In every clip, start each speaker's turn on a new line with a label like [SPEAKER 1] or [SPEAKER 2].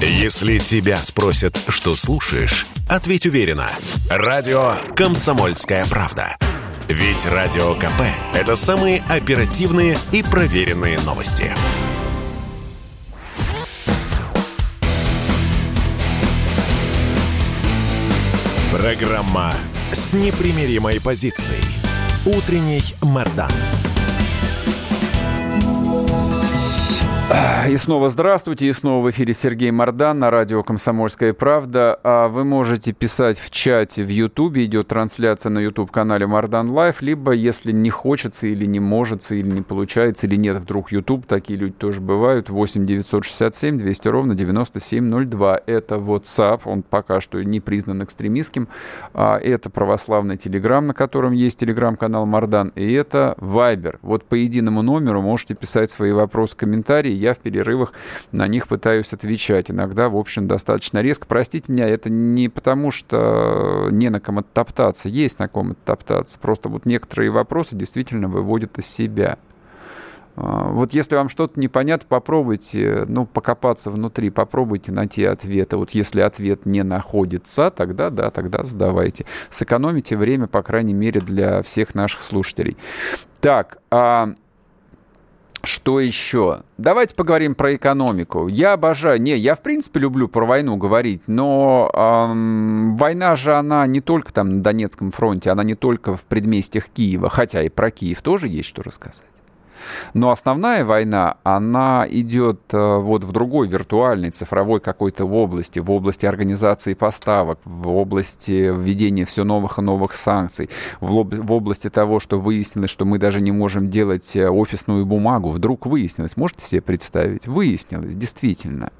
[SPEAKER 1] Если тебя спросят, что слушаешь, ответь уверенно. Радио «Комсомольская правда». Ведь Радио КП – это самые оперативные и проверенные новости. Программа с непримиримой позицией. Утренний Мордан.
[SPEAKER 2] И снова здравствуйте, и снова в эфире Сергей Мардан на радио «Комсомольская правда». А вы можете писать в чате в Ютубе, идет трансляция на YouTube-канале Мардан Live, либо, если не хочется или не может, или не получается, или нет вдруг YouTube, такие люди тоже бывают, 8 967 200 ровно 9702. Это WhatsApp, он пока что не признан экстремистским. А это православный Телеграм, на котором есть Телеграм-канал Мардан, и это Viber. Вот по единому номеру можете писать свои вопросы, комментарии, я в перерывах на них пытаюсь отвечать. Иногда, в общем, достаточно резко. Простите меня, это не потому, что не на ком оттоптаться. Есть на ком оттоптаться. Просто вот некоторые вопросы действительно выводят из себя. А, вот если вам что-то непонятно, попробуйте, ну, покопаться внутри, попробуйте найти ответы. Вот если ответ не находится, тогда да, тогда задавайте. Сэкономите время, по крайней мере, для всех наших слушателей. Так, а что еще? Давайте поговорим про экономику. Я обожаю... Не, я в принципе люблю про войну говорить, но эм, война же, она не только там на Донецком фронте, она не только в предместьях Киева, хотя и про Киев тоже есть что рассказать. Но основная война, она идет э, вот в другой виртуальной, цифровой какой-то области, в области организации поставок, в области введения все новых и новых санкций, в, в области того, что выяснилось, что мы даже не можем делать э, офисную бумагу. Вдруг выяснилось, можете себе представить? Выяснилось, действительно.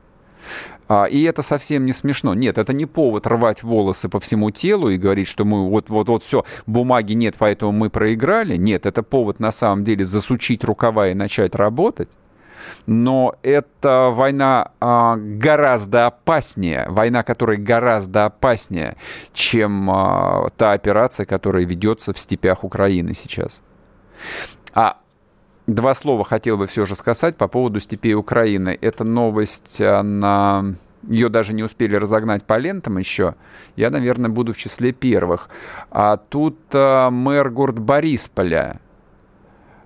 [SPEAKER 2] А, и это совсем не смешно. Нет, это не повод рвать волосы по всему телу и говорить, что мы вот, вот, вот все, бумаги нет, поэтому мы проиграли. Нет, это повод на самом деле засучить рукава и начать работать. Но это война а, гораздо опаснее, война, которая гораздо опаснее, чем а, та операция, которая ведется в степях Украины сейчас. А Два слова хотел бы все же сказать по поводу степей Украины. Эта новость, она... Ее даже не успели разогнать по лентам еще. Я, наверное, буду в числе первых. А тут а, мэр город Борисполя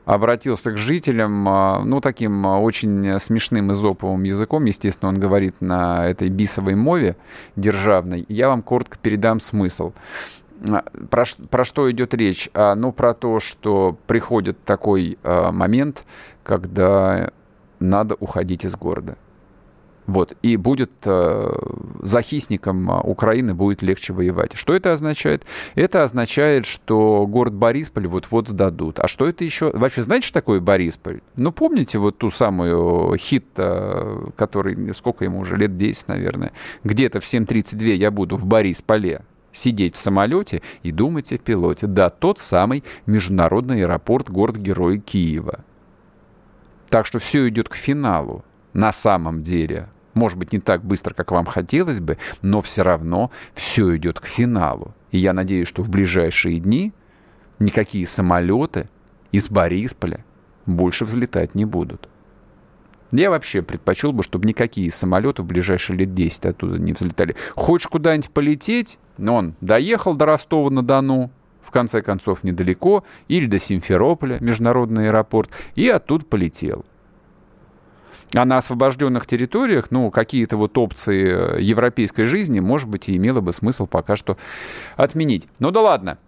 [SPEAKER 2] обратился к жителям, а, ну, таким а, очень смешным изоповым языком. Естественно, он говорит на этой бисовой мове державной. Я вам коротко передам смысл. Про, про что идет речь? А, ну, про то, что приходит такой а, момент, когда надо уходить из города. Вот. И будет э, захисникам Украины будет легче воевать. Что это означает? Это означает, что город Борисполь вот-вот сдадут. А что это еще? Вообще, знаете, что такое Борисполь? Ну, помните вот ту самую хит, э, который, сколько ему уже, лет 10, наверное. Где-то в 7.32 я буду в Борисполе сидеть в самолете и думать о пилоте. Да, тот самый международный аэропорт город-герой Киева. Так что все идет к финалу. На самом деле. Может быть, не так быстро, как вам хотелось бы, но все равно все идет к финалу. И я надеюсь, что в ближайшие дни никакие самолеты из Борисполя больше взлетать не будут. Я вообще предпочел бы, чтобы никакие самолеты в ближайшие лет 10 оттуда не взлетали. Хочешь куда-нибудь полететь? Но он доехал до Ростова-на-Дону, в конце концов, недалеко, или до Симферополя, международный аэропорт, и оттуда полетел. А на освобожденных территориях, ну, какие-то вот опции э, европейской жизни, может быть, и имело бы смысл пока что отменить. Ну да ладно.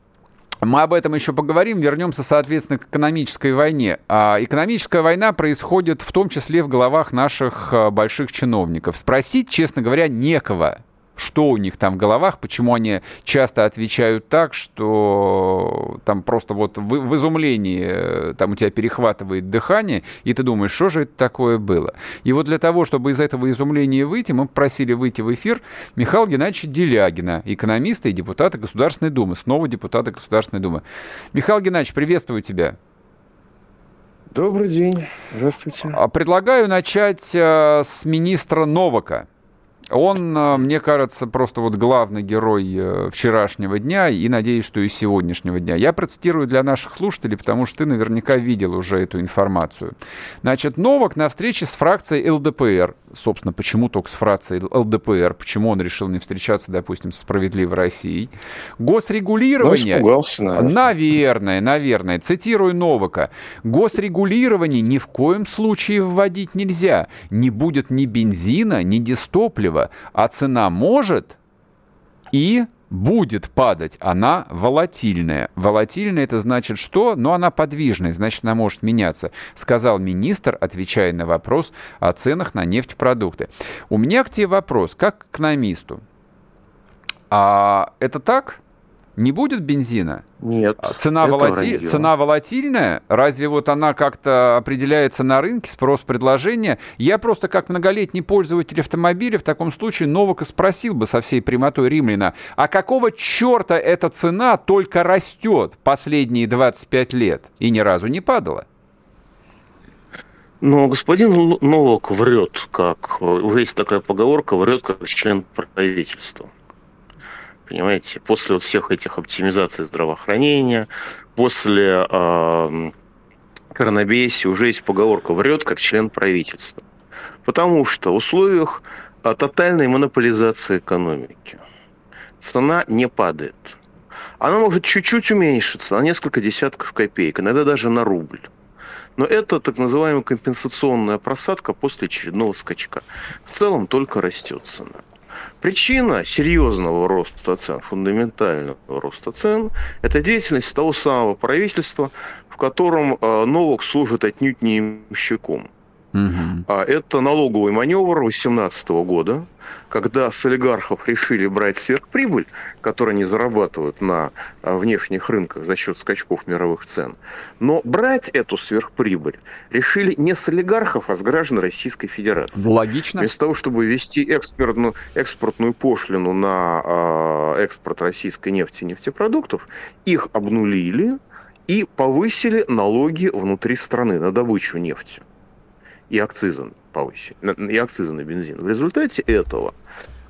[SPEAKER 2] Мы об этом еще поговорим. Вернемся, соответственно, к экономической войне. А экономическая война происходит в том числе в головах наших э, больших чиновников. Спросить, честно говоря, некого что у них там в головах, почему они часто отвечают так, что там просто вот в, в изумлении э, там у тебя перехватывает дыхание, и ты думаешь, что же это такое было. И вот для того, чтобы из этого изумления выйти, мы попросили выйти в эфир Михаила Геннадьевича Делягина, экономиста и депутата Государственной Думы, снова депутата Государственной Думы. Михаил Геннадьевич, приветствую тебя.
[SPEAKER 3] Добрый день, здравствуйте.
[SPEAKER 2] А, предлагаю начать э, с министра Новака. Он, э, мне кажется, просто вот главный герой э, вчерашнего дня и, надеюсь, что и сегодняшнего дня. Я процитирую для наших слушателей, потому что ты наверняка видел уже эту информацию. Значит, Новак на встрече с фракцией ЛДПР, собственно, почему только с фракцией ЛДПР, почему он решил не встречаться, допустим, с «Справедливой Россией», госрегулирование... Ну, наверное. наверное, наверное. Цитирую Новака. Госрегулирование ни в коем случае вводить нельзя. Не будет ни бензина, ни дистоплива, а цена может и будет падать, она волатильная. Волатильная это значит что? Ну, она подвижная, значит, она может меняться, сказал министр, отвечая на вопрос о ценах на нефтепродукты. У меня к тебе вопрос, как к экономисту. А это так? Не будет бензина?
[SPEAKER 3] Нет.
[SPEAKER 2] А цена, волати... Цена волатильная? Разве вот она как-то определяется на рынке, спрос-предложение? Я просто как многолетний пользователь автомобиля в таком случае Новака спросил бы со всей прямотой римляна, а какого черта эта цена только растет последние 25 лет и ни разу не падала?
[SPEAKER 3] Но господин Новак врет, как уже есть такая поговорка, врет как член правительства. Понимаете, после вот всех этих оптимизаций здравоохранения, после э, коронабесии уже есть поговорка «врет как член правительства». Потому что в условиях а, тотальной монополизации экономики цена не падает. Она может чуть-чуть уменьшиться на несколько десятков копеек, иногда даже на рубль. Но это так называемая компенсационная просадка после очередного скачка. В целом только растет цена. Причина серьезного роста цен, фундаментального роста цен, это деятельность того самого правительства, в котором э, Новок служит отнюдь не имщиком. Угу. А это налоговый маневр 2018 года, когда с олигархов решили брать сверхприбыль, которую они зарабатывают на а, внешних рынках за счет скачков мировых цен. Но брать эту сверхприбыль решили не с олигархов, а с граждан Российской Федерации.
[SPEAKER 2] Логично.
[SPEAKER 3] Вместо того, чтобы ввести экспортную, экспортную пошлину на э, экспорт российской нефти и нефтепродуктов, их обнулили и повысили налоги внутри страны на добычу нефти и акцизы повысили, и акцизы на бензин. В результате этого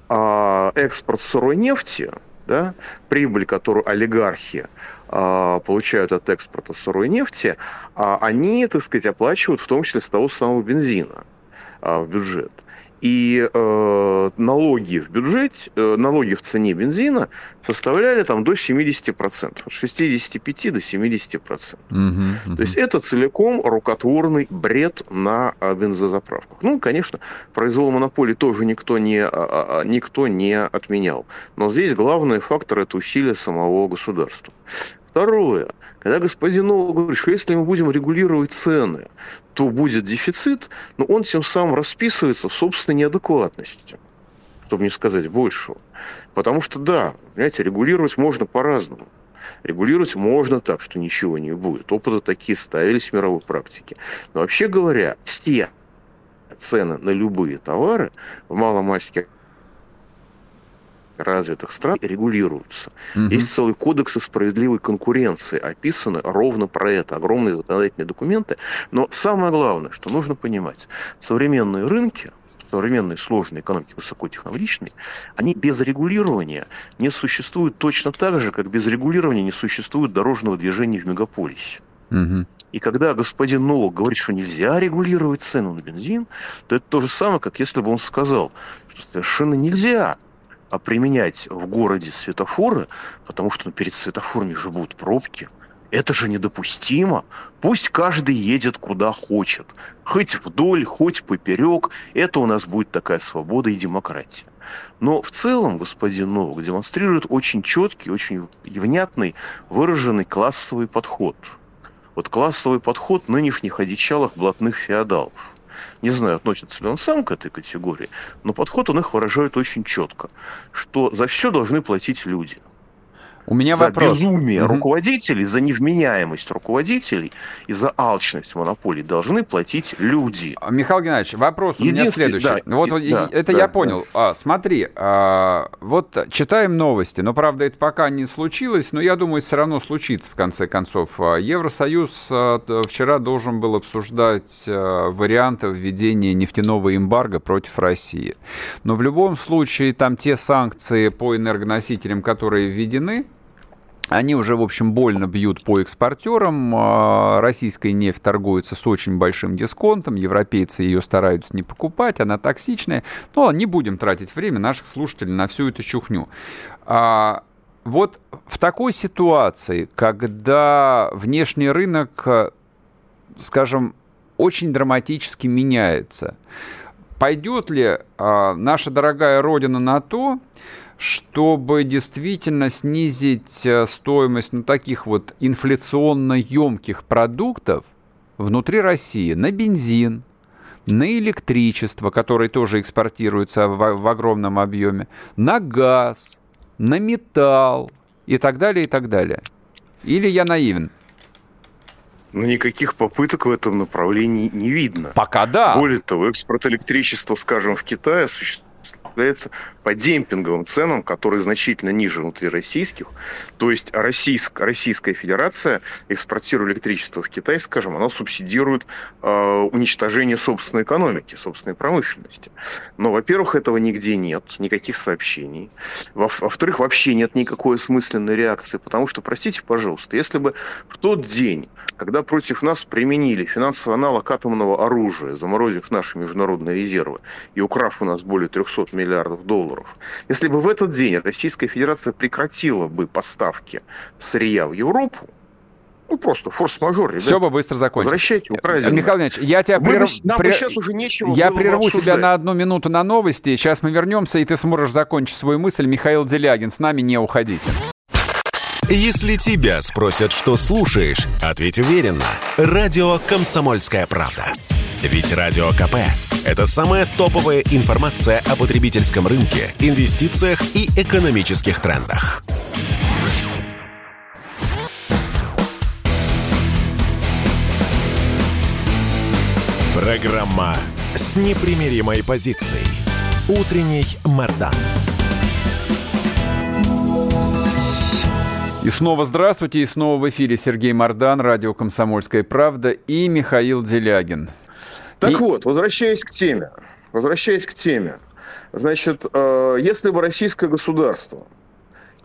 [SPEAKER 3] а, экспорт сырой нефти, да, прибыль, которую олигархи а, получают от экспорта сырой нефти, а, они, так сказать, оплачивают в том числе с того самого бензина в бюджет. И э, налоги в бюджете, э, налоги в цене бензина составляли там до 70%, от 65 до 70%. Угу, угу. То есть это целиком рукотворный бред на а, бензозаправках. Ну, конечно, произвол монополии тоже никто не, а, а, никто не отменял. Но здесь главный фактор – это усилия самого государства. Второе. Когда господин Новый говорит, что если мы будем регулировать цены, то будет дефицит, но он тем самым расписывается в собственной неадекватности, чтобы не сказать большего. Потому что, да, понимаете, регулировать можно по-разному. Регулировать можно так, что ничего не будет. Опыты такие ставились в мировой практике. Но вообще говоря, все цены на любые товары в маломальских развитых стран регулируются. Угу. Есть целый кодекс справедливой конкуренции, описаны ровно про это, огромные законодательные документы. Но самое главное, что нужно понимать, современные рынки, современные сложные экономики высокотехнологичные, они без регулирования не существуют точно так же, как без регулирования не существует дорожного движения в мегаполисе. Угу. И когда господин Новок говорит, что нельзя регулировать цену на бензин, то это то же самое, как если бы он сказал, что совершенно нельзя применять в городе светофоры, потому что ну, перед светофорами же будут пробки. Это же недопустимо. Пусть каждый едет куда хочет. Хоть вдоль, хоть поперек. Это у нас будет такая свобода и демократия. Но в целом господин Новок демонстрирует очень четкий, очень внятный, выраженный классовый подход. Вот классовый подход нынешних одичалых блатных феодалов. Не знаю, относится ли он сам к этой категории, но подход он их выражает очень четко, что за все должны платить люди.
[SPEAKER 2] У меня
[SPEAKER 3] за
[SPEAKER 2] вопрос.
[SPEAKER 3] безумие угу. руководителей, за невменяемость руководителей и за алчность монополий должны платить люди.
[SPEAKER 2] А, Михаил Геннадьевич, вопрос у меня следующий. Да, вот да, это да, я понял. Да. А, смотри, а, вот читаем новости, но правда это пока не случилось, но я думаю, все равно случится в конце концов. А, Евросоюз а, вчера должен был обсуждать варианты введения нефтяного эмбарго против России. Но в любом случае там те санкции по энергоносителям, которые введены, они уже, в общем, больно бьют по экспортерам. А, российская нефть торгуется с очень большим дисконтом. Европейцы ее стараются не покупать. Она токсичная. Но не будем тратить время наших слушателей на всю эту чухню. А, вот в такой ситуации, когда внешний рынок, скажем, очень драматически меняется, пойдет ли а, наша дорогая Родина на то, чтобы действительно снизить э, стоимость ну, таких вот инфляционно емких продуктов внутри России на бензин, на электричество, которое тоже экспортируется в, в огромном объеме, на газ, на металл и так далее, и так далее. Или я наивен?
[SPEAKER 3] Но никаких попыток в этом направлении не видно.
[SPEAKER 2] Пока да.
[SPEAKER 3] Более того, экспорт электричества, скажем, в Китае осуществляется по демпинговым ценам, которые значительно ниже внутри российских. То есть Российск, Российская Федерация, экспортируя электричество в Китай, скажем, она субсидирует э, уничтожение собственной экономики, собственной промышленности. Но, во-первых, этого нигде нет, никаких сообщений. Во- во-вторых, вообще нет никакой осмысленной реакции, потому что, простите, пожалуйста, если бы в тот день, когда против нас применили финансовый аналог атомного оружия, заморозив наши международные резервы и украв у нас более 300 миллиардов долларов. Если бы в этот день Российская Федерация прекратила бы поставки сырья в Европу, ну, просто форс-мажор, ребята.
[SPEAKER 2] Все бы быстро закончилось.
[SPEAKER 3] Возвращайте Украину.
[SPEAKER 2] Михаил Ильич, я тебя прерв... нам Прер... сейчас уже нечего Я прерву тебя на одну минуту на новости. Сейчас мы вернемся, и ты сможешь закончить свою мысль. Михаил Делягин, с нами не уходите.
[SPEAKER 1] Если тебя спросят, что слушаешь, ответь уверенно. Радио «Комсомольская правда». Ведь Радио КП – это самая топовая информация о потребительском рынке, инвестициях и экономических трендах. Программа с непримиримой позицией. Утренний Мордан.
[SPEAKER 2] И снова здравствуйте, и снова в эфире Сергей Мордан, радио «Комсомольская правда» и Михаил Делягин.
[SPEAKER 3] Так и... вот, возвращаясь к теме. Возвращаясь к теме. Значит, э, если бы российское государство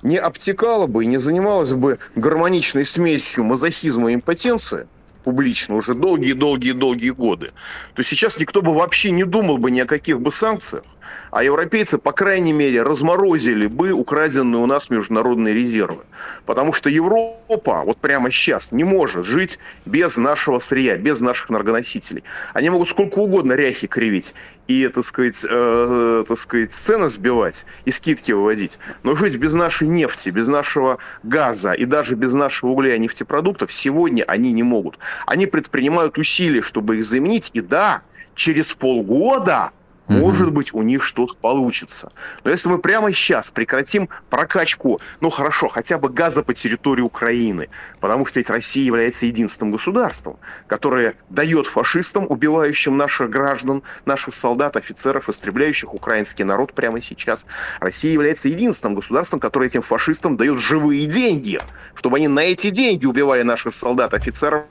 [SPEAKER 3] не обтекало бы и не занималось бы гармоничной смесью мазохизма и импотенции, публично уже долгие-долгие-долгие годы, то сейчас никто бы вообще не думал бы ни о каких бы санкциях, а европейцы, по крайней мере, разморозили бы украденные у нас международные резервы. Потому что Европа вот прямо сейчас не может жить без нашего сырья, без наших энергоносителей. Они могут сколько угодно ряхи кривить и, так сказать, э, так сказать, цены сбивать и скидки выводить. Но жить без нашей нефти, без нашего газа и даже без нашего угля и нефтепродуктов сегодня они не могут. Они предпринимают усилия, чтобы их заменить. И да, через полгода может быть, у них что-то получится. Но если мы прямо сейчас прекратим прокачку, ну хорошо, хотя бы газа по территории Украины, потому что ведь Россия является единственным государством, которое дает фашистам, убивающим наших граждан, наших солдат, офицеров, истребляющих украинский народ прямо сейчас. Россия является единственным государством, которое этим фашистам дает живые деньги, чтобы они на эти деньги убивали наших солдат, офицеров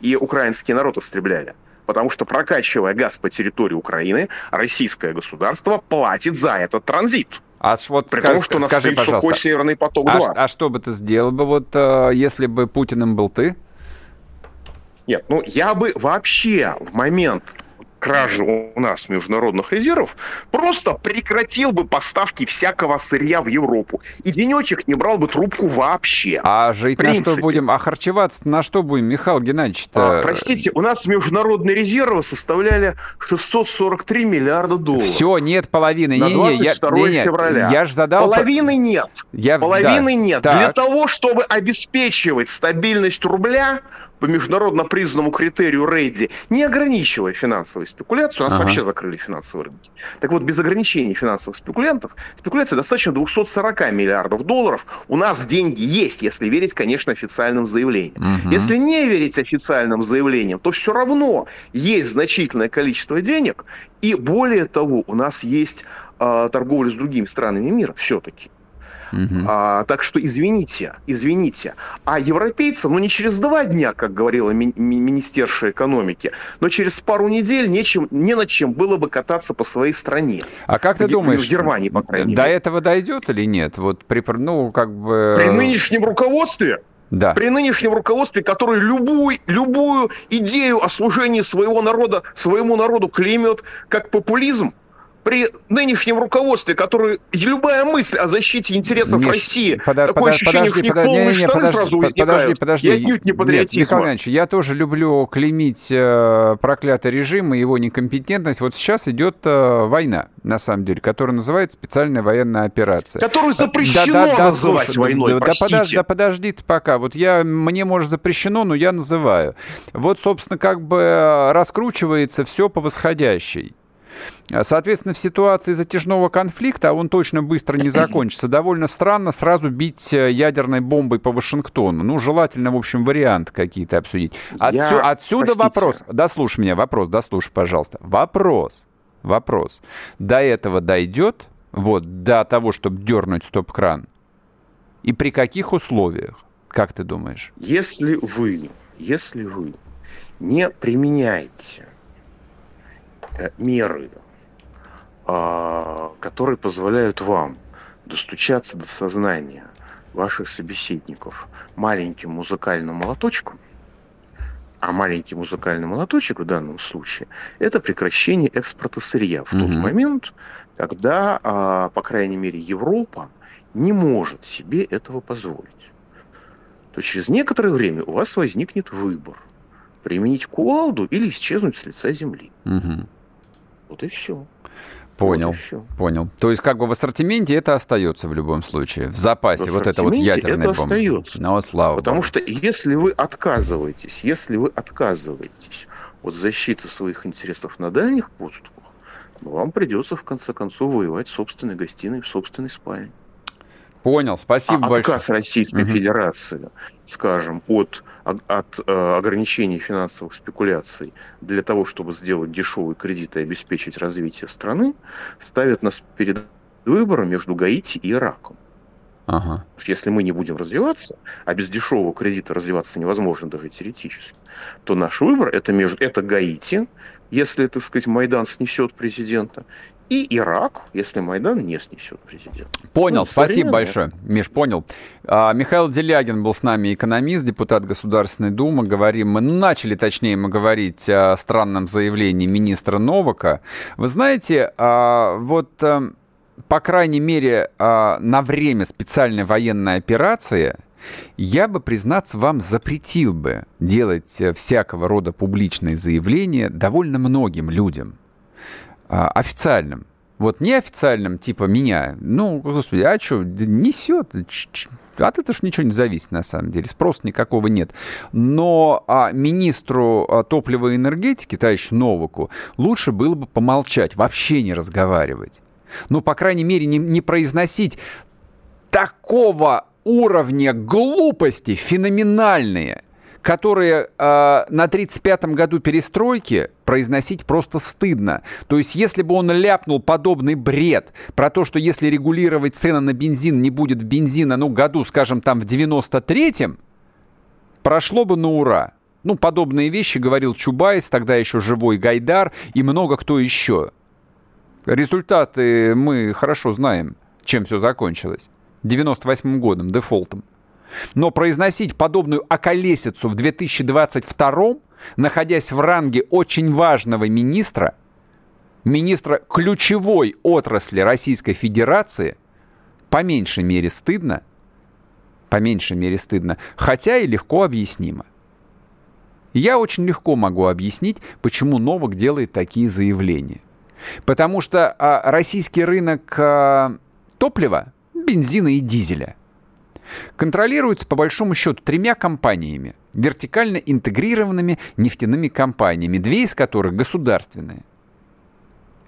[SPEAKER 3] и украинский народ истребляли. Потому что прокачивая газ по территории Украины, российское государство платит за этот транзит.
[SPEAKER 2] А вот При скажи, том, что у нас скажи, пожалуйста, сухой
[SPEAKER 3] Северный поток
[SPEAKER 2] 2. А, а что бы ты сделал бы, вот, э, если бы Путиным был ты?
[SPEAKER 3] Нет, ну я бы вообще в момент кражи у нас международных резервов, просто прекратил бы поставки всякого сырья в Европу. И денечек не брал бы трубку вообще.
[SPEAKER 2] А жить на что будем? А харчеваться на что будем, Михаил Геннадьевич? А,
[SPEAKER 3] простите, у нас международные резервы составляли 643 миллиарда долларов.
[SPEAKER 2] Все, нет половины.
[SPEAKER 3] На 22 не, не, не,
[SPEAKER 2] февраля. Я же задал...
[SPEAKER 3] Половины нет. Я... Половины да. нет. Так. Для того, чтобы обеспечивать стабильность рубля, по международно признанному критерию Рейди, не ограничивая финансовую спекуляцию, у нас ага. вообще закрыли финансовые рынки. Так вот, без ограничений финансовых спекулянтов, спекуляция достаточно 240 миллиардов долларов. У нас деньги есть, если верить, конечно, официальным заявлениям. Угу. Если не верить официальным заявлениям, то все равно есть значительное количество денег, и более того, у нас есть э, торговля с другими странами мира все-таки. Угу. А, так что извините, извините. А европейцам, ну не через два дня, как говорила ми- ми- министерша экономики, но через пару недель нечем, не над чем было бы кататься по своей стране.
[SPEAKER 2] А как ты думаешь, в Германии, по крайней до мере. этого дойдет или нет? Вот при, ну, как бы...
[SPEAKER 3] При нынешнем руководстве? Да. При нынешнем руководстве, которое любую, любую идею о служении своего народа, своему народу клеймет как популизм, при нынешнем руководстве, который любая мысль о защите интересов Миш, России,
[SPEAKER 2] подо, такое подо, ощущение, подожди, что подожди, не, не, подожди, сразу возникают. Подожди, подожди. Я отнюдь не патриотизма. Нет, Михаил Иванович, я тоже люблю клеймить э, проклятый режим и его некомпетентность. Вот сейчас идет э, война, на самом деле, которая называется специальная военная операция.
[SPEAKER 3] Которую запрещено да, да, да, называть слушай, войной,
[SPEAKER 2] да, да, подожди, да подожди ты пока. Вот я, мне, может, запрещено, но я называю. Вот, собственно, как бы э, раскручивается все по восходящей. Соответственно, в ситуации затяжного конфликта, а он точно быстро не закончится, довольно странно сразу бить э, ядерной бомбой по Вашингтону. Ну, желательно, в общем, вариант какие-то обсудить. Отсю... Я... Отсюда Простите. вопрос. Дослушай меня, вопрос, дослушай, пожалуйста. Вопрос, вопрос. До этого дойдет, вот, до того, чтобы дернуть стоп-кран? И при каких условиях? Как ты думаешь?
[SPEAKER 3] Если вы, если вы не применяете меры, а, которые позволяют вам достучаться до сознания ваших собеседников маленьким музыкальным молоточком, а маленький музыкальный молоточек в данном случае – это прекращение экспорта сырья в тот момент, когда, а, по крайней мере, Европа не может себе этого позволить. То через некоторое время у вас возникнет выбор – применить кувалду или исчезнуть с лица земли. Угу. Вот и все.
[SPEAKER 2] Понял, вот все. понял. То есть как бы в ассортименте это остается в любом случае, в запасе, в вот это вот ядерная это бомба. остается.
[SPEAKER 3] Ну, слава Потому Богу. что если вы отказываетесь, если вы отказываетесь от защиты своих интересов на дальних подступах, вам придется в конце концов воевать в собственной гостиной, в собственной спальне.
[SPEAKER 2] Понял, спасибо а большое.
[SPEAKER 3] Отказ Российской угу. Федерации, скажем, от, от э, ограничений финансовых спекуляций для того, чтобы сделать дешевый кредит и обеспечить развитие страны, ставит нас перед выбором между Гаити и Ираком. Ага. Если мы не будем развиваться, а без дешевого кредита развиваться невозможно даже теоретически, то наш выбор это между это Гаити, если, так сказать, Майдан снесет президента, и Ирак, если Майдан не снесет президент.
[SPEAKER 2] Понял, ну, спасибо большое. Миш, понял. А, Михаил Делягин был с нами, экономист, депутат Государственной Думы. Говорим, мы начали, точнее, мы говорить о странном заявлении министра Новака. Вы знаете, а, вот, а, по крайней мере, а, на время специальной военной операции я бы, признаться вам, запретил бы делать всякого рода публичные заявления довольно многим людям – официальным. Вот неофициальным, типа меня, ну, господи, а что, несет? От этого ж ничего не зависит, на самом деле. Спроса никакого нет. Но а, министру а, топлива и энергетики, товарищу Новаку, лучше было бы помолчать, вообще не разговаривать. Ну, по крайней мере, не, не произносить такого уровня глупости феноменальные – которые э, на 35-м году перестройки произносить просто стыдно. То есть, если бы он ляпнул подобный бред про то, что если регулировать цены на бензин, не будет бензина, ну, году, скажем, там в 93-м, прошло бы на ура. Ну, подобные вещи говорил Чубайс, тогда еще живой Гайдар и много кто еще. Результаты мы хорошо знаем, чем все закончилось. 98 годом, дефолтом. Но произносить подобную околесицу в 2022 находясь в ранге очень важного министра, министра ключевой отрасли Российской Федерации, по меньшей мере стыдно, по меньшей мере стыдно, хотя и легко объяснимо. Я очень легко могу объяснить, почему Новак делает такие заявления. Потому что а, российский рынок а, топлива, бензина и дизеля – контролируется по большому счету тремя компаниями, вертикально интегрированными нефтяными компаниями, две из которых государственные.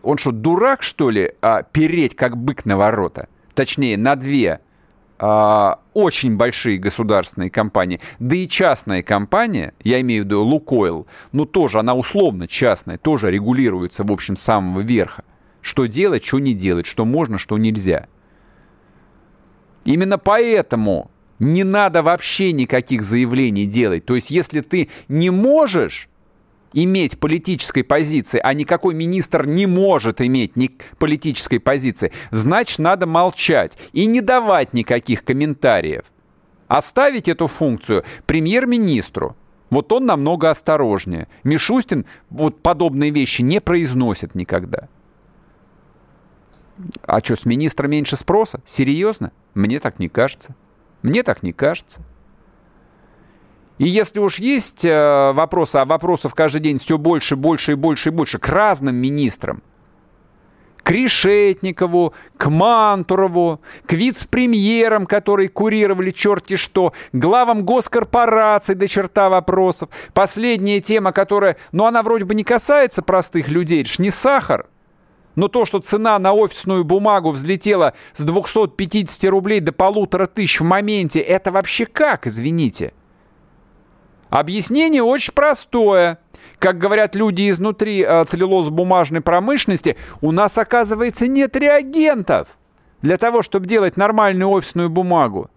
[SPEAKER 2] Он что, дурак, что ли, а, переть как бык на ворота? Точнее, на две а, очень большие государственные компании, да и частная компания, я имею в виду Лукойл, ну тоже, она условно частная, тоже регулируется, в общем, с самого верха. Что делать, что не делать, что можно, что нельзя. Именно поэтому не надо вообще никаких заявлений делать. То есть, если ты не можешь иметь политической позиции, а никакой министр не может иметь ни политической позиции, значит, надо молчать и не давать никаких комментариев. Оставить эту функцию премьер-министру. Вот он намного осторожнее. Мишустин вот подобные вещи не произносит никогда. А что, с министра меньше спроса? Серьезно? Мне так не кажется. Мне так не кажется. И если уж есть э, вопросы, а вопросов каждый день все больше, больше и больше и больше к разным министрам, к Решетникову, к Мантурову, к вице-премьерам, которые курировали черти что, главам госкорпораций до черта вопросов. Последняя тема, которая, ну она вроде бы не касается простых людей, это ж не сахар. Но то, что цена на офисную бумагу взлетела с 250 рублей до полутора тысяч в моменте, это вообще как, извините? Объяснение очень простое. Как говорят люди изнутри э, целлюлозно-бумажной промышленности, у нас, оказывается, нет реагентов для того, чтобы делать нормальную офисную бумагу.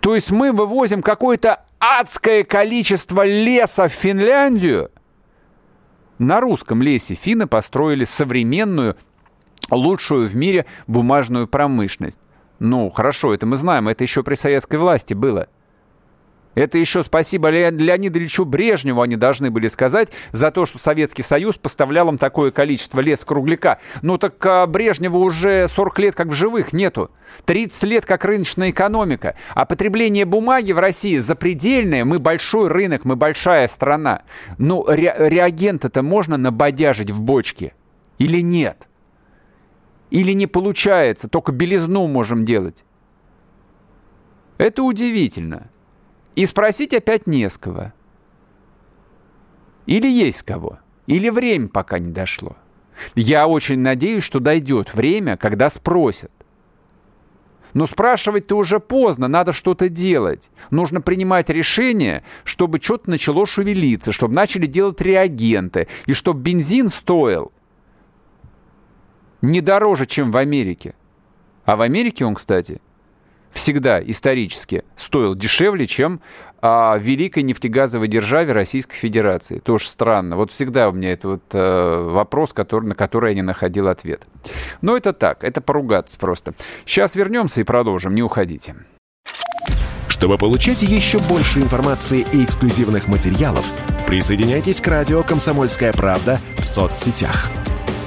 [SPEAKER 2] То есть мы вывозим какое-то адское количество леса в Финляндию. На русском лесе финны построили современную, лучшую в мире бумажную промышленность. Ну, хорошо, это мы знаем, это еще при советской власти было. Это еще спасибо Леониду Ильичу Брежневу они должны были сказать за то, что Советский Союз поставлял им такое количество лес-кругляка. Ну так а Брежневу уже 40 лет как в живых нету. 30 лет как рыночная экономика. А потребление бумаги в России запредельное. Мы большой рынок, мы большая страна. Ну ре реагенты-то можно набодяжить в бочке? Или нет? Или не получается, только белизну можем делать? Это удивительно. И спросить опять не с кого. Или есть кого. Или время пока не дошло. Я очень надеюсь, что дойдет время, когда спросят. Но спрашивать-то уже поздно, надо что-то делать. Нужно принимать решение, чтобы что-то начало шевелиться, чтобы начали делать реагенты, и чтобы бензин стоил не дороже, чем в Америке. А в Америке он, кстати, всегда исторически стоил дешевле, чем а, в великой нефтегазовой державе Российской Федерации. Тоже странно. Вот всегда у меня это вот а, вопрос, который, на который я не находил ответ. Но это так, это поругаться просто. Сейчас вернемся и продолжим, не уходите.
[SPEAKER 1] Чтобы получать еще больше информации и эксклюзивных материалов, присоединяйтесь к радио «Комсомольская правда» в соцсетях –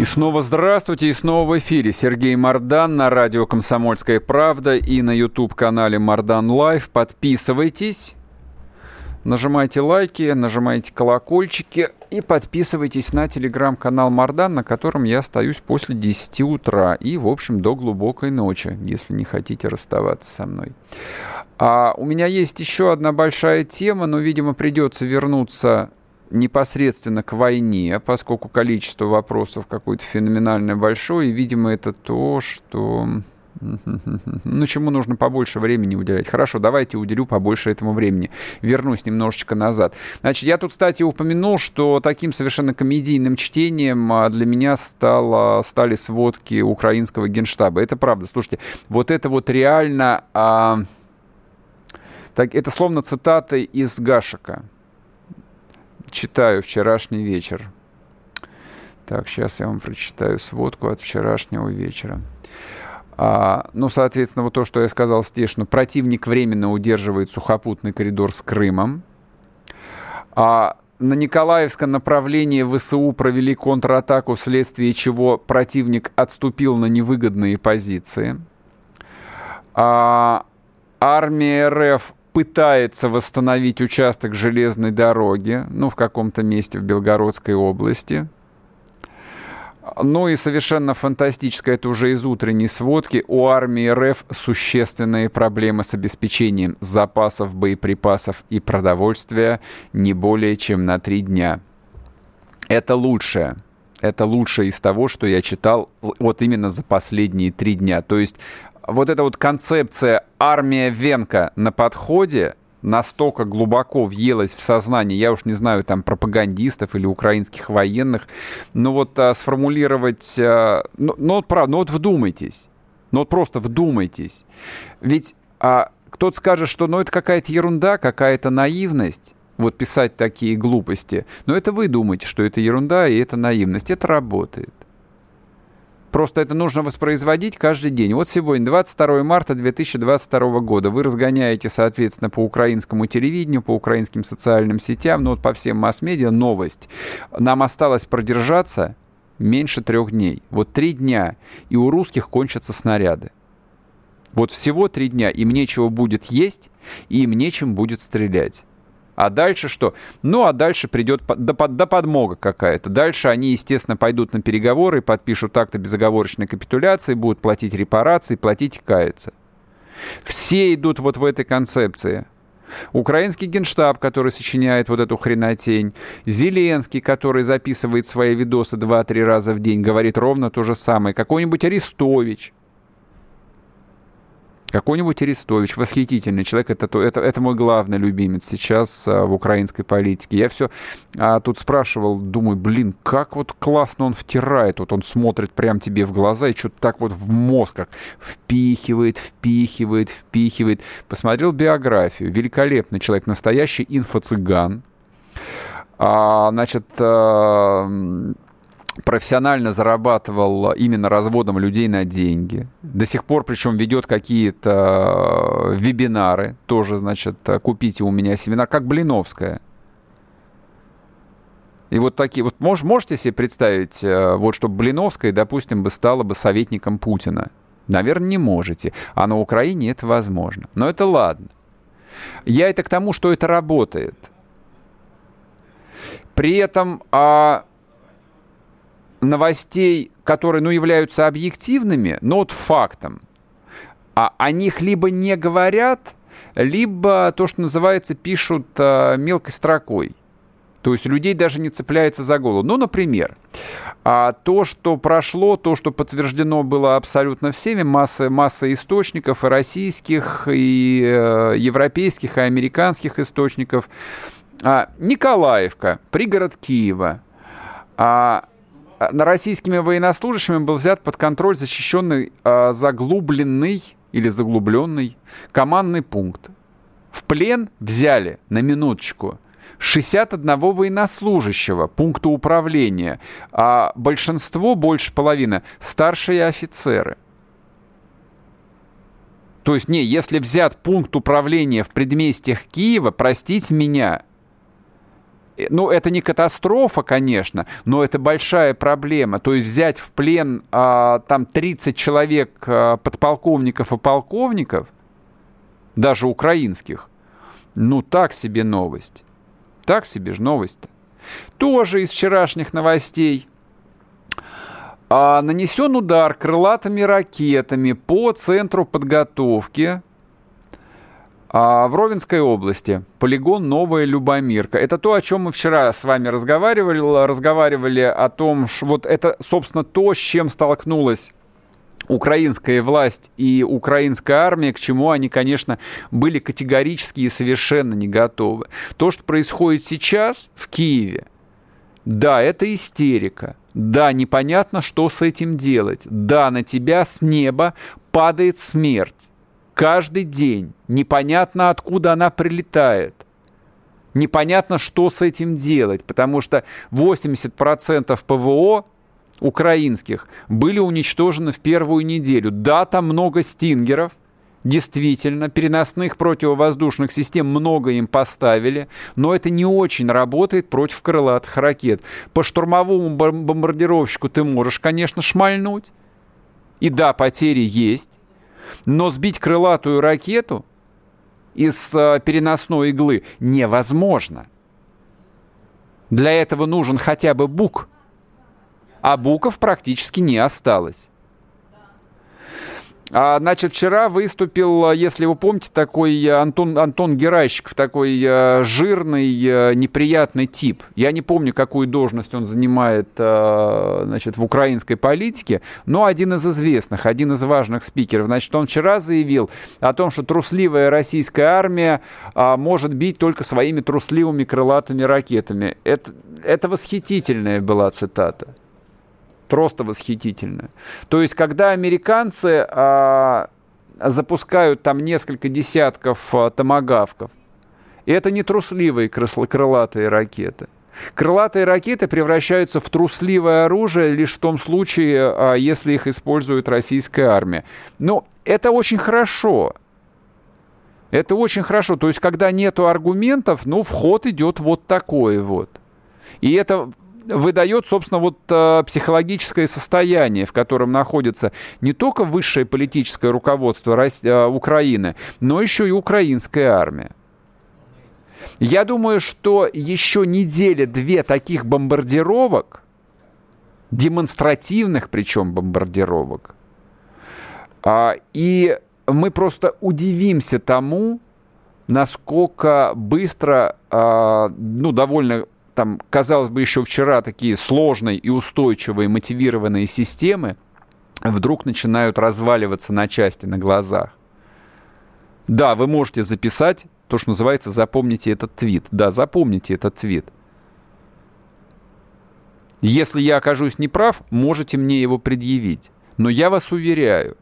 [SPEAKER 2] И снова здравствуйте, и снова в эфире Сергей Мордан на радио «Комсомольская правда» и на YouTube-канале Мордан Лайв. Подписывайтесь, нажимайте лайки, нажимайте колокольчики и подписывайтесь на телеграм-канал Мордан, на котором я остаюсь после 10 утра и, в общем, до глубокой ночи, если не хотите расставаться со мной. А у меня есть еще одна большая тема, но, видимо, придется вернуться непосредственно к войне, поскольку количество вопросов какое-то феноменально большое, и, видимо, это то, что... Ну, чему нужно побольше времени уделять? Хорошо, давайте уделю побольше этому времени. Вернусь немножечко назад. Значит, я тут, кстати, упомянул, что таким совершенно комедийным чтением а, для меня стало, стали сводки украинского генштаба. Это правда. Слушайте, вот это вот реально... А, так, это словно цитаты из Гашика читаю вчерашний вечер. Так, сейчас я вам прочитаю сводку от вчерашнего вечера. А, ну, соответственно, вот то, что я сказал Стешну, противник временно удерживает сухопутный коридор с Крымом. А, на Николаевском направлении ВСУ провели контратаку, вследствие чего противник отступил на невыгодные позиции. А, армия РФ пытается восстановить участок железной дороги, ну, в каком-то месте в Белгородской области. Ну и совершенно фантастическое, это уже из утренней сводки, у армии РФ существенные проблемы с обеспечением запасов боеприпасов и продовольствия не более чем на три дня. Это лучшее. Это лучшее из того, что я читал вот именно за последние три дня. То есть вот эта вот концепция «армия Венка на подходе», настолько глубоко въелась в сознание, я уж не знаю, там, пропагандистов или украинских военных, но вот а, сформулировать... А, ну, ну, правда, ну вот вдумайтесь. Ну вот просто вдумайтесь. Ведь а, кто-то скажет, что ну это какая-то ерунда, какая-то наивность вот писать такие глупости. Но это вы думаете, что это ерунда и это наивность. Это работает. Просто это нужно воспроизводить каждый день. Вот сегодня, 22 марта 2022 года, вы разгоняете, соответственно, по украинскому телевидению, по украинским социальным сетям, ну вот по всем масс-медиа новость. Нам осталось продержаться меньше трех дней. Вот три дня, и у русских кончатся снаряды. Вот всего три дня, им нечего будет есть, и им нечем будет стрелять. А дальше что? Ну, а дальше придет до, подмога какая-то. Дальше они, естественно, пойдут на переговоры, подпишут акты безоговорочной капитуляции, будут платить репарации, платить и каяться. Все идут вот в этой концепции. Украинский генштаб, который сочиняет вот эту хренотень. Зеленский, который записывает свои видосы 2-3 раза в день, говорит ровно то же самое. Какой-нибудь Арестович – какой-нибудь Арестович, восхитительный человек, это, это, это мой главный любимец сейчас а, в украинской политике. Я все а, тут спрашивал, думаю, блин, как вот классно он втирает, вот он смотрит прям тебе в глаза и что-то так вот в мозг как впихивает, впихивает, впихивает. Посмотрел биографию, великолепный человек, настоящий инфо-цыган. А, значит, а, профессионально зарабатывал именно разводом людей на деньги. До сих пор, причем, ведет какие-то э, вебинары. Тоже, значит, купите у меня семинар, как Блиновская. И вот такие, вот мож, можете себе представить, э, вот чтобы Блиновская, допустим, бы стала бы советником Путина? Наверное, не можете. А на Украине это возможно. Но это ладно. Я это к тому, что это работает. При этом а, новостей, которые, ну, являются объективными, но вот фактом, а о них либо не говорят, либо то, что называется, пишут а, мелкой строкой. То есть людей даже не цепляется за голову. Ну, например, а то, что прошло, то, что подтверждено было абсолютно всеми, масса, масса источников, и российских, и э, европейских, и американских источников. А, Николаевка, пригород Киева. А, на российскими военнослужащими был взят под контроль защищенный э, заглубленный или заглубленный командный пункт. В плен взяли, на минуточку, 61 военнослужащего пункта управления, а большинство, больше половины, старшие офицеры. То есть, не, если взят пункт управления в предместьях Киева, простите меня – ну, это не катастрофа, конечно, но это большая проблема. То есть взять в плен а, там 30 человек а, подполковников и полковников, даже украинских, ну, так себе новость. Так себе же новость-то. Тоже из вчерашних новостей. А, нанесен удар крылатыми ракетами по центру подготовки а в Ровенской области полигон Новая Любомирка. Это то, о чем мы вчера с вами разговаривали, разговаривали о том, что вот это, собственно, то, с чем столкнулась украинская власть и украинская армия, к чему они, конечно, были категорически и совершенно не готовы. То, что происходит сейчас в Киеве, да, это истерика. Да, непонятно, что с этим делать. Да, на тебя с неба падает смерть каждый день. Непонятно, откуда она прилетает. Непонятно, что с этим делать, потому что 80% ПВО украинских были уничтожены в первую неделю. Да, там много стингеров, Действительно, переносных противовоздушных систем много им поставили, но это не очень работает против крылатых ракет. По штурмовому бомбардировщику ты можешь, конечно, шмальнуть. И да, потери есть. Но сбить крылатую ракету из э, переносной иглы невозможно. Для этого нужен хотя бы бук. А буков практически не осталось. А, значит, вчера выступил, если вы помните, такой Антон, Антон Геращиков, такой э, жирный, э, неприятный тип. Я не помню, какую должность он занимает э, значит, в украинской политике, но один из известных, один из важных спикеров. Значит, он вчера заявил о том, что трусливая российская армия а, может бить только своими трусливыми крылатыми ракетами. Это, это восхитительная была цитата просто восхитительно. То есть, когда американцы а, запускают там несколько десятков а, томогавков, это не трусливые крылатые ракеты. Крылатые ракеты превращаются в трусливое оружие лишь в том случае, а, если их использует российская армия. Но это очень хорошо. Это очень хорошо. То есть, когда нету аргументов, ну, вход идет вот такой вот. И это выдает, собственно, вот э, психологическое состояние, в котором находится не только высшее политическое руководство э, Украины, но еще и украинская армия. Я думаю, что еще неделя-две таких бомбардировок, демонстративных причем бомбардировок, а, и мы просто удивимся тому, насколько быстро, а, ну, довольно там, казалось бы, еще вчера такие сложные и устойчивые мотивированные системы вдруг начинают разваливаться на части на глазах. Да, вы можете записать то, что называется «запомните этот твит». Да, запомните этот твит. Если я окажусь неправ, можете мне его предъявить. Но я вас уверяю,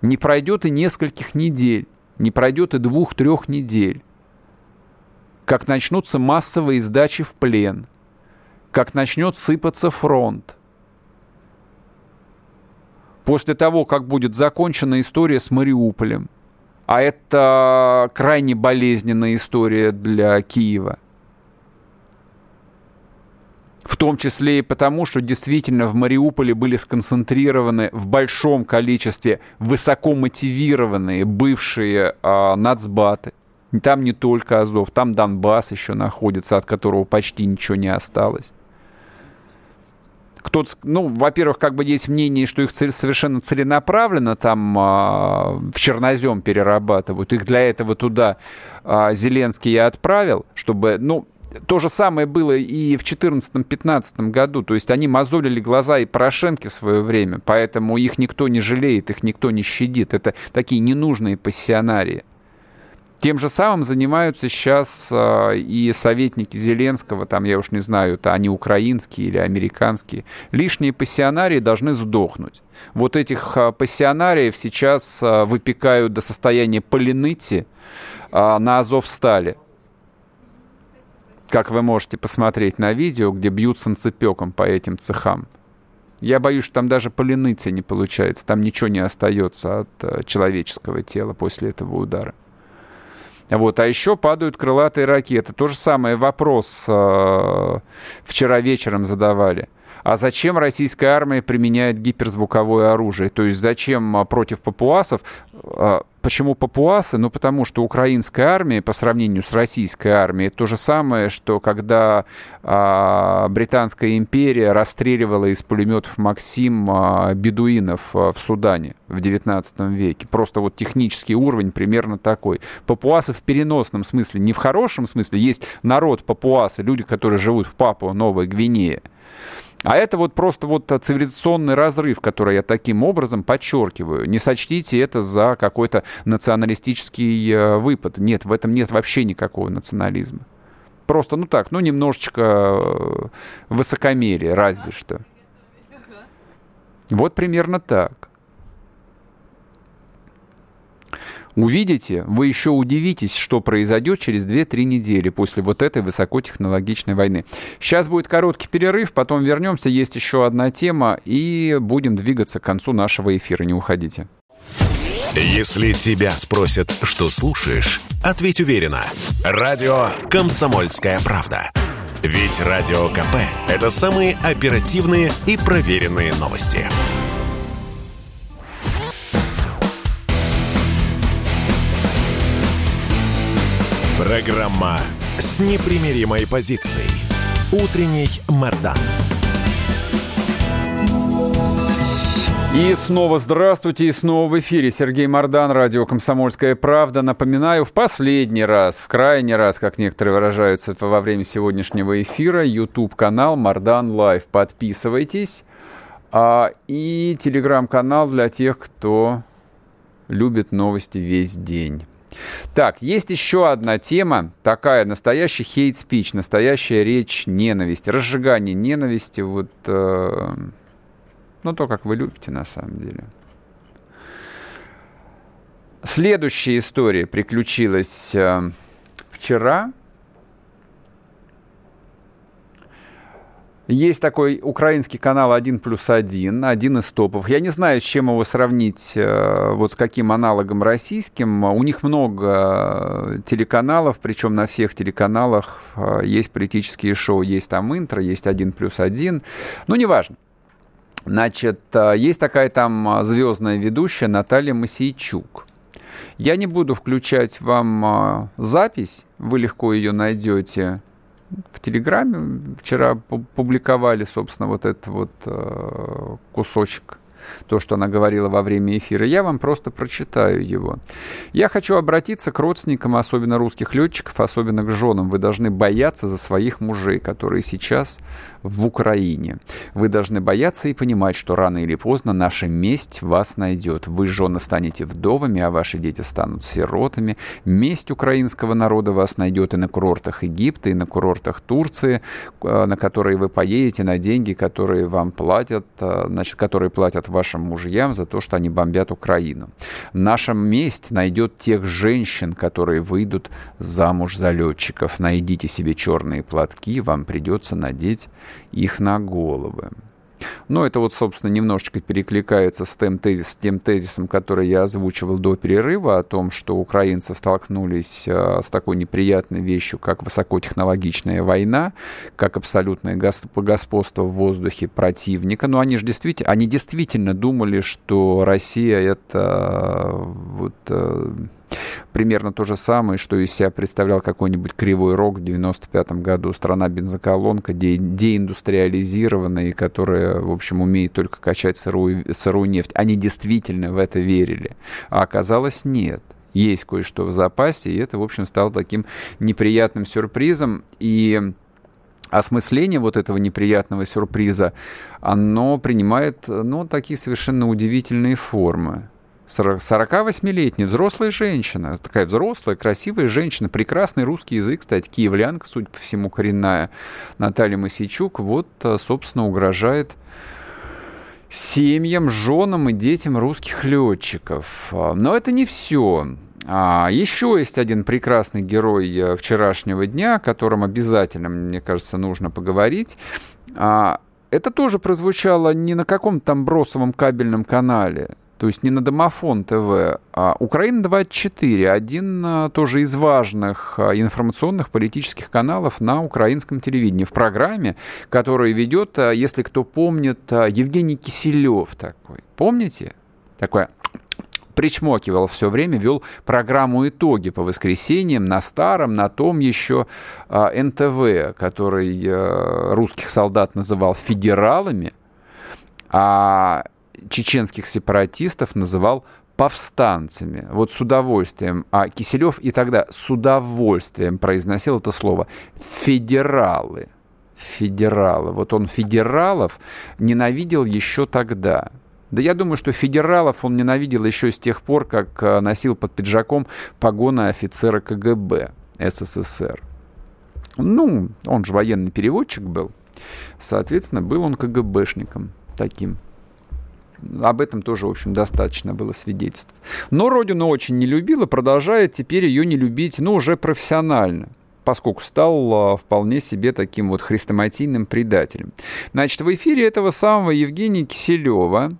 [SPEAKER 2] не пройдет и нескольких недель, не пройдет и двух-трех недель, как начнутся массовые сдачи в плен, как начнет сыпаться фронт. После того, как будет закончена история с Мариуполем, а это крайне болезненная история для Киева, в том числе и потому, что действительно в Мариуполе были сконцентрированы в большом количестве высоко мотивированные бывшие э, нацбаты, там не только Азов, там Донбасс еще находится, от которого почти ничего не осталось. Кто-то, ну, во-первых, как бы есть мнение, что их цель, совершенно целенаправленно там а, в чернозем перерабатывают. Их для этого туда а, Зеленский и отправил, чтобы, ну, то же самое было и в 2014-2015 году. То есть они мозолили глаза и Порошенко в свое время, поэтому их никто не жалеет, их никто не щадит. Это такие ненужные пассионарии. Тем же самым занимаются сейчас э, и советники Зеленского, там, я уж не знаю, это они украинские или американские. Лишние пассионарии должны сдохнуть. Вот этих э, пассионариев сейчас э, выпекают до состояния полиныти э, на Азовстале. Как вы можете посмотреть на видео, где бьют санцепеком по этим цехам. Я боюсь, что там даже полиныти не получается, там ничего не остается от человеческого тела после этого удара. Вот. А еще падают крылатые ракеты. То же самое вопрос э, вчера вечером задавали. А зачем российская армия применяет гиперзвуковое оружие? То есть зачем а, против папуасов? А, почему папуасы? Ну, потому что украинская армия по сравнению с российской армией то же самое, что когда а, Британская империя расстреливала из пулеметов Максим а, бедуинов а, в Судане в 19 веке. Просто вот технический уровень примерно такой. Папуасы в переносном смысле, не в хорошем смысле. Есть народ папуасы, люди, которые живут в Папуа, Новой Гвинее. А это вот просто вот цивилизационный разрыв, который я таким образом подчеркиваю. Не сочтите это за какой-то националистический э, выпад. Нет, в этом нет вообще никакого национализма. Просто, ну так, ну немножечко э, высокомерие, разве что. Вот примерно так. Увидите, вы еще удивитесь, что произойдет через 2-3 недели после вот этой высокотехнологичной войны. Сейчас будет короткий перерыв, потом вернемся, есть еще одна тема, и будем двигаться к концу нашего эфира. Не уходите.
[SPEAKER 1] Если тебя спросят, что слушаешь, ответь уверенно. Радио «Комсомольская правда». Ведь Радио КП – это самые оперативные и проверенные новости. Программа с непримиримой позицией. Утренний Мордан.
[SPEAKER 2] И снова здравствуйте, и снова в эфире Сергей Мордан, радио «Комсомольская правда». Напоминаю, в последний раз, в крайний раз, как некоторые выражаются во время сегодняшнего эфира, YouTube-канал Мордан Лайв. Подписывайтесь. А, и телеграм-канал для тех, кто любит новости весь день. Так, есть еще одна тема, такая настоящий хейт-спич, настоящая речь ненависти, разжигание ненависти, вот, э, ну, то, как вы любите на самом деле. Следующая история приключилась э, вчера. Есть такой украинский канал 1 плюс 1, один из топов. Я не знаю, с чем его сравнить, э, вот с каким аналогом российским. У них много телеканалов, причем на всех телеканалах э, есть политические шоу. Есть там интро, есть 1 плюс 1. Ну, неважно. Значит, э, есть такая там звездная ведущая Наталья Масейчук. Я не буду включать вам запись, вы легко ее найдете в Телеграме вчера публиковали, собственно, вот этот вот э, кусочек то, что она говорила во время эфира. Я вам просто прочитаю его. Я хочу обратиться к родственникам, особенно русских летчиков, особенно к женам. Вы должны бояться за своих мужей, которые сейчас в Украине. Вы должны бояться и понимать, что рано или поздно наша месть вас найдет. Вы, жены, станете вдовами, а ваши дети станут сиротами. Месть украинского народа вас найдет и на курортах Египта, и на курортах Турции, э, на которые вы поедете на деньги, которые вам платят, э, значит, которые платят вашим мужьям за то, что они бомбят Украину. Наша месть найдет тех женщин, которые выйдут замуж за летчиков. Найдите себе черные платки, вам придется надеть их на головы. Но это вот, собственно, немножечко перекликается с тем, тезис, с тем тезисом, который я озвучивал до перерыва, о том, что украинцы столкнулись э, с такой неприятной вещью, как высокотехнологичная война, как абсолютное господство в воздухе противника. Но они же действительно, они действительно думали, что Россия это э, вот э, примерно то же самое, что из себя представлял какой-нибудь Кривой Рог в 95 году. Страна бензоколонка, де- деиндустриализированная, которая, в общем, умеет только качать сырую, сырую нефть. Они действительно в это верили. А оказалось, нет есть кое-что в запасе, и это, в общем, стало таким неприятным сюрпризом. И осмысление вот этого неприятного сюрприза, оно принимает, ну, такие совершенно удивительные формы. 48-летняя взрослая женщина, такая взрослая, красивая женщина, прекрасный русский язык, кстати, киевлянка, судя по всему, коренная Наталья Масичук, вот, э, собственно, угрожает семьям, женам и детям русских летчиков. Но это не все. А, еще есть один прекрасный герой э, вчерашнего дня, о котором обязательно, мне кажется, нужно поговорить. А, это тоже прозвучало не на каком-то там бросовом кабельном канале. То есть не на Домофон ТВ, а Украина-24, один а, тоже из важных а, информационных политических каналов на украинском телевидении. В программе, которую ведет, а, если кто помнит, Евгений Киселев такой. Помните? Такой причмокивал все время, вел программу «Итоги» по воскресеньям на старом, на том еще НТВ, который русских солдат называл федералами, а чеченских сепаратистов называл повстанцами. Вот с удовольствием. А Киселев и тогда с удовольствием произносил это слово. Федералы. Федералы. Вот он федералов ненавидел еще тогда. Да я думаю, что федералов он ненавидел еще с тех пор, как э, носил под пиджаком погоны офицера КГБ СССР. Ну, он же военный переводчик был. Соответственно, был он КГБшником таким. Об этом тоже, в общем, достаточно было свидетельств. Но родину очень не любила, продолжает теперь ее не любить, ну, уже профессионально поскольку стал а, вполне себе таким вот хрестоматийным предателем. Значит, в эфире этого самого Евгения Киселева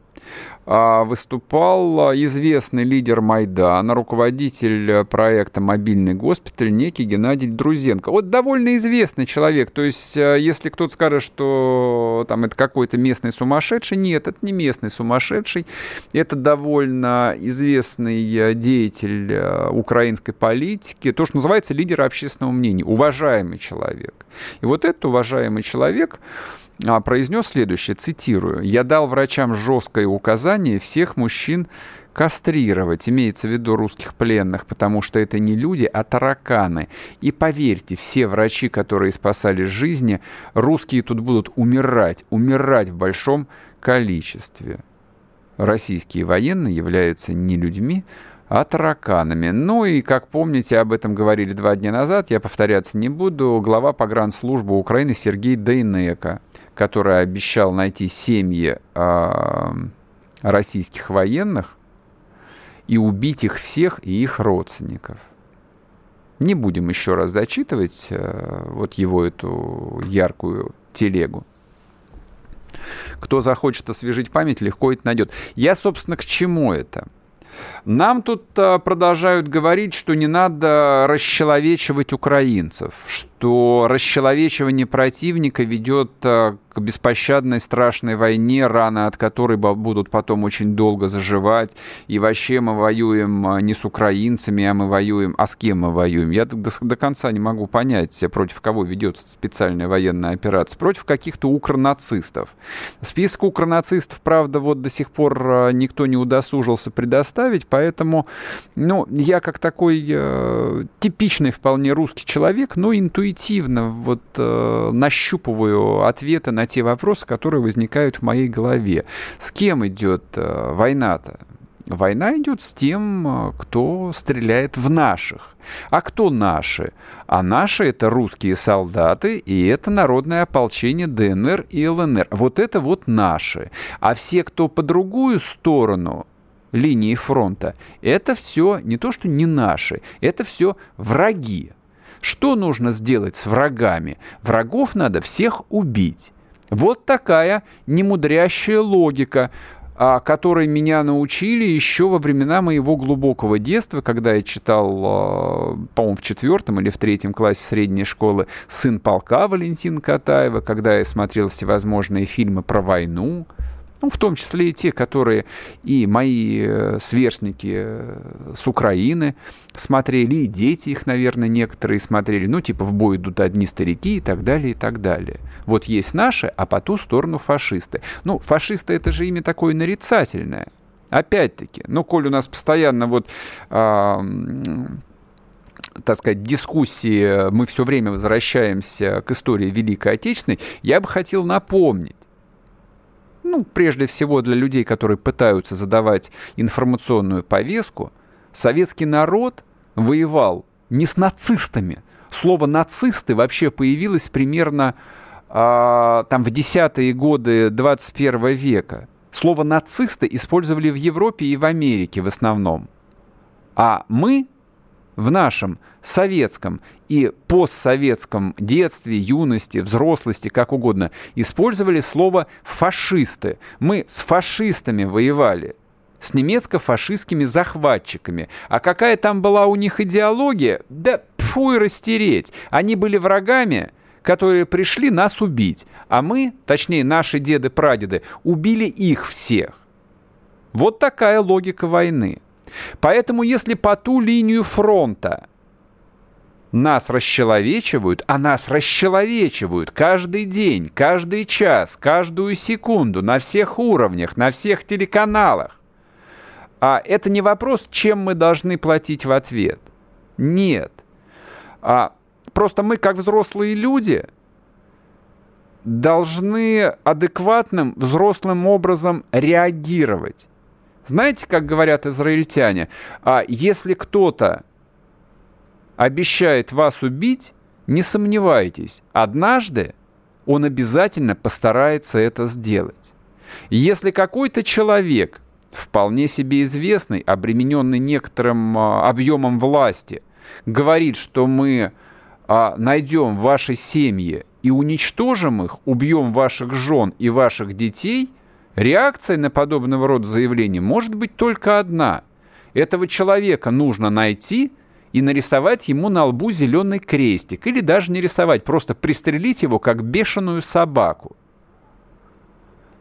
[SPEAKER 2] выступал известный лидер Майдана, руководитель проекта «Мобильный госпиталь», некий Геннадий Друзенко. Вот довольно известный человек. То есть, а, если кто-то скажет, что там это какой-то местный сумасшедший, нет, это не местный сумасшедший. Это довольно известный деятель а, украинской политики. То, что называется лидер общественного мнения. Уважаемый человек. И вот этот уважаемый человек а, произнес следующее, цитирую, «Я дал врачам жесткое указание всех мужчин кастрировать, имеется в виду русских пленных, потому что это не люди, а тараканы. И поверьте, все врачи, которые спасали жизни, русские тут будут умирать, умирать в большом количестве. Российские военные являются не людьми, а тараканами. Ну и, как помните, об этом говорили два дня назад, я повторяться не буду, глава погранслужбы Украины Сергей Дейнека который обещал найти семьи э, российских военных и убить их всех и их родственников. Не будем еще раз зачитывать э, вот его эту яркую телегу. Кто захочет освежить память, легко это найдет. Я, собственно, к чему это? Нам тут а, продолжают говорить, что не надо расчеловечивать украинцев, что расчеловечивание противника ведет а, к беспощадной страшной войне, раны от которой будут потом очень долго заживать. И вообще мы воюем а, не с украинцами, а мы воюем... А с кем мы воюем? Я до, до конца не могу понять, против кого ведется специальная военная операция. Против каких-то укронацистов. Список укронацистов, правда, вот до сих пор а, никто не удосужился предоставить, поэтому, ну, я как такой э, типичный вполне русский человек, но интуитивно вот э, нащупываю ответы на на те вопросы, которые возникают в моей голове. С кем идет э, война-то? Война идет с тем, э, кто стреляет в наших. А кто наши? А наши это русские солдаты, и это народное ополчение ДНР и ЛНР. Вот это вот наши. А все, кто по другую сторону линии фронта, это все не то, что не наши, это все враги. Что нужно сделать с врагами? Врагов надо всех убить. Вот такая немудрящая логика, а, которой меня научили еще во времена моего глубокого детства, когда я читал, а, по-моему, в четвертом или в третьем классе средней школы «Сын полка» Валентина Катаева, когда я смотрел всевозможные фильмы про войну, ну, в том числе и те, которые и мои э, сверстники э, с Украины смотрели, и дети их, наверное, некоторые смотрели. Ну, типа «В бой идут одни старики» и так далее, и так далее. Вот есть наши, а по ту сторону фашисты. Ну, фашисты — это же имя такое нарицательное. Опять-таки, ну, коль у нас постоянно вот... Э, так сказать, дискуссии, мы все время возвращаемся к истории Великой Отечественной, я бы хотел напомнить, ну, прежде всего для людей, которые пытаются задавать информационную повестку, советский народ воевал не с нацистами. Слово «нацисты» вообще появилось примерно а, там в десятые годы 21 века. Слово «нацисты» использовали в Европе и в Америке в основном. А мы в нашем советском и постсоветском детстве, юности, взрослости, как угодно, использовали слово «фашисты». Мы с фашистами воевали, с немецко-фашистскими захватчиками. А какая там была у них идеология? Да фу и растереть. Они были врагами, которые пришли нас убить. А мы, точнее наши деды-прадеды, убили их всех. Вот такая логика войны. Поэтому если по ту линию фронта нас расчеловечивают, а нас расчеловечивают каждый день, каждый час, каждую секунду, на всех уровнях, на всех телеканалах. А это не вопрос, чем мы должны платить в ответ. Нет. А просто мы, как взрослые люди, должны адекватным взрослым образом реагировать. Знаете, как говорят израильтяне, а если кто-то обещает вас убить, не сомневайтесь, однажды он обязательно постарается это сделать. Если какой-то человек, вполне себе известный, обремененный некоторым а, объемом власти, говорит, что мы а, найдем ваши семьи и уничтожим их, убьем ваших жен и ваших детей, реакция на подобного рода заявление может быть только одна. Этого человека нужно найти и нарисовать ему на лбу зеленый крестик. Или даже не рисовать, просто пристрелить его, как бешеную собаку.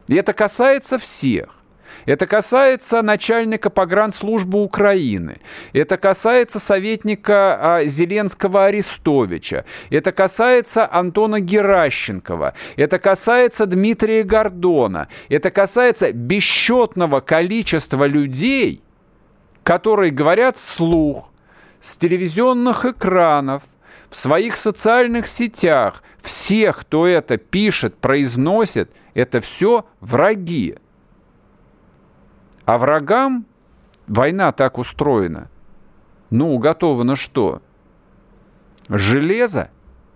[SPEAKER 2] И это касается всех. Это касается начальника погранслужбы Украины. Это касается советника а, Зеленского Арестовича. Это касается Антона Геращенкова. Это касается Дмитрия Гордона. Это касается бесчетного количества людей, которые говорят вслух с телевизионных экранов, в своих социальных сетях. Всех, кто это пишет, произносит, это все враги. А врагам война так устроена. Ну, уготовано что? Железо?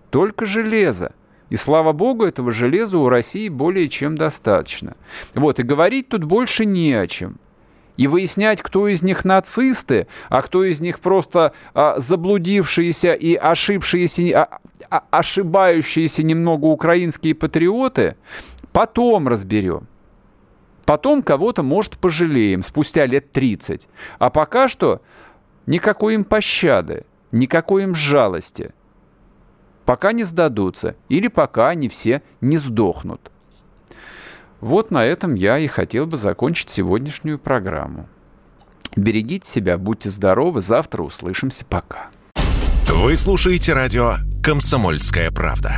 [SPEAKER 2] Только железо. И слава богу, этого железа у России более чем достаточно. Вот, и говорить тут больше не о чем. И выяснять, кто из них нацисты, а кто из них просто а, заблудившиеся и ошибшиеся, а, а, ошибающиеся немного украинские патриоты, потом разберем. Потом кого-то, может, пожалеем спустя лет 30. А пока что никакой им пощады, никакой им жалости. Пока не сдадутся или пока они все не сдохнут. Вот на этом я и хотел бы закончить сегодняшнюю программу. Берегите себя, будьте здоровы, завтра услышимся. Пока.
[SPEAKER 1] Вы слушаете радио «Комсомольская правда».